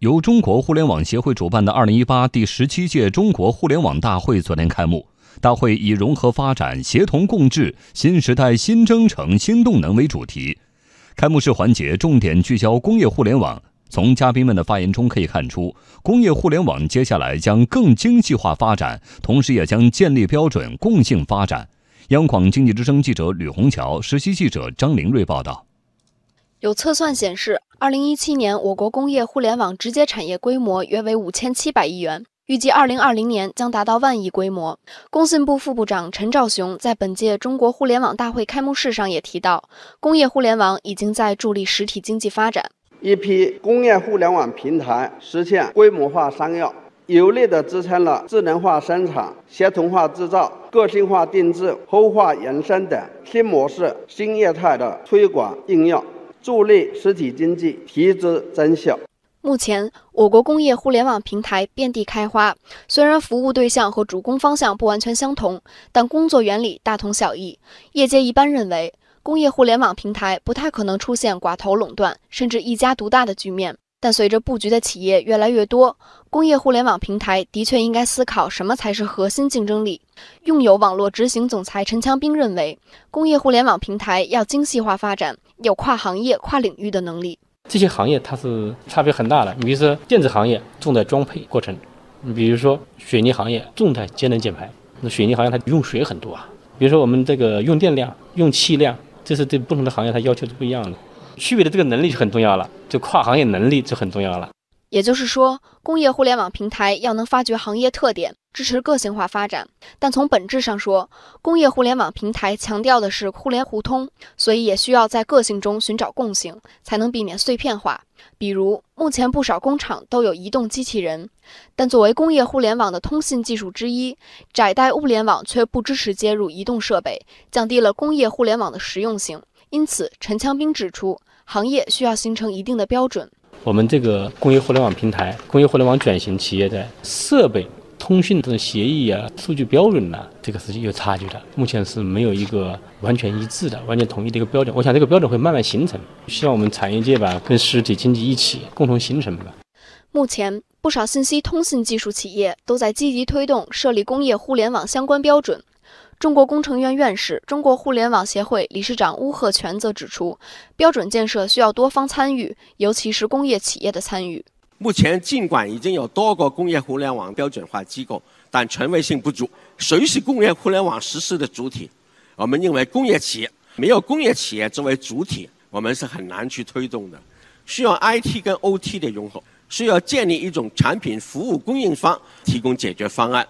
由中国互联网协会主办的二零一八第十七届中国互联网大会昨天开幕。大会以“融合发展，协同共治，新时代新征程、新动能”为主题。开幕式环节重点聚焦工业互联网。从嘉宾们的发言中可以看出，工业互联网接下来将更精细化发展，同时也将建立标准，共性发展。央广经济之声记者吕红桥，实习记者张林瑞报道。有测算显示，二零一七年我国工业互联网直接产业规模约为五千七百亿元，预计二零二零年将达到万亿规模。工信部副部长陈肇雄在本届中国互联网大会开幕式上也提到，工业互联网已经在助力实体经济发展。一批工业互联网平台实现规模化商用，有力地支撑了智能化生产、协同化制造、个性化定制、孵化延伸等新模式、新业态的推广应用，助力实体经济提质增效。目前，我国工业互联网平台遍地开花，虽然服务对象和主攻方向不完全相同，但工作原理大同小异。业界一般认为。工业互联网平台不太可能出现寡头垄断，甚至一家独大的局面。但随着布局的企业越来越多，工业互联网平台的确应该思考什么才是核心竞争力。拥有网络执行总裁陈强兵认为，工业互联网平台要精细化发展，有跨行业、跨领域的能力。这些行业它是差别很大的。你比如说电子行业重在装配过程，你比如说水泥行业重在节能减排。那水泥行业它用水很多啊。比如说我们这个用电量、用气量。这是对不同的行业，它要求是不一样的，区别的这个能力就很重要了，就跨行业能力就很重要了。也就是说，工业互联网平台要能发掘行业特点，支持个性化发展。但从本质上说，工业互联网平台强调的是互联互通，所以也需要在个性中寻找共性，才能避免碎片化。比如，目前不少工厂都有移动机器人，但作为工业互联网的通信技术之一，窄带物联网却不支持接入移动设备，降低了工业互联网的实用性。因此，陈强兵指出，行业需要形成一定的标准。我们这个工业互联网平台、工业互联网转型企业的设备、通讯这种协议啊、数据标准呢，这个是有差距的。目前是没有一个完全一致的、完全统一的一个标准。我想这个标准会慢慢形成，希望我们产业界吧跟实体经济一起共同形成吧。目前，不少信息通信技术企业都在积极推动设立工业互联网相关标准。中国工程院院士、中国互联网协会理事长邬贺铨则指出，标准建设需要多方参与，尤其是工业企业的参与。目前，尽管已经有多个工业互联网标准化机构，但权威性不足。谁是工业互联网实施的主体？我们认为，工业企业没有工业企业作为主体，我们是很难去推动的。需要 IT 跟 OT 的融合，需要建立一种产品服务供应方，提供解决方案。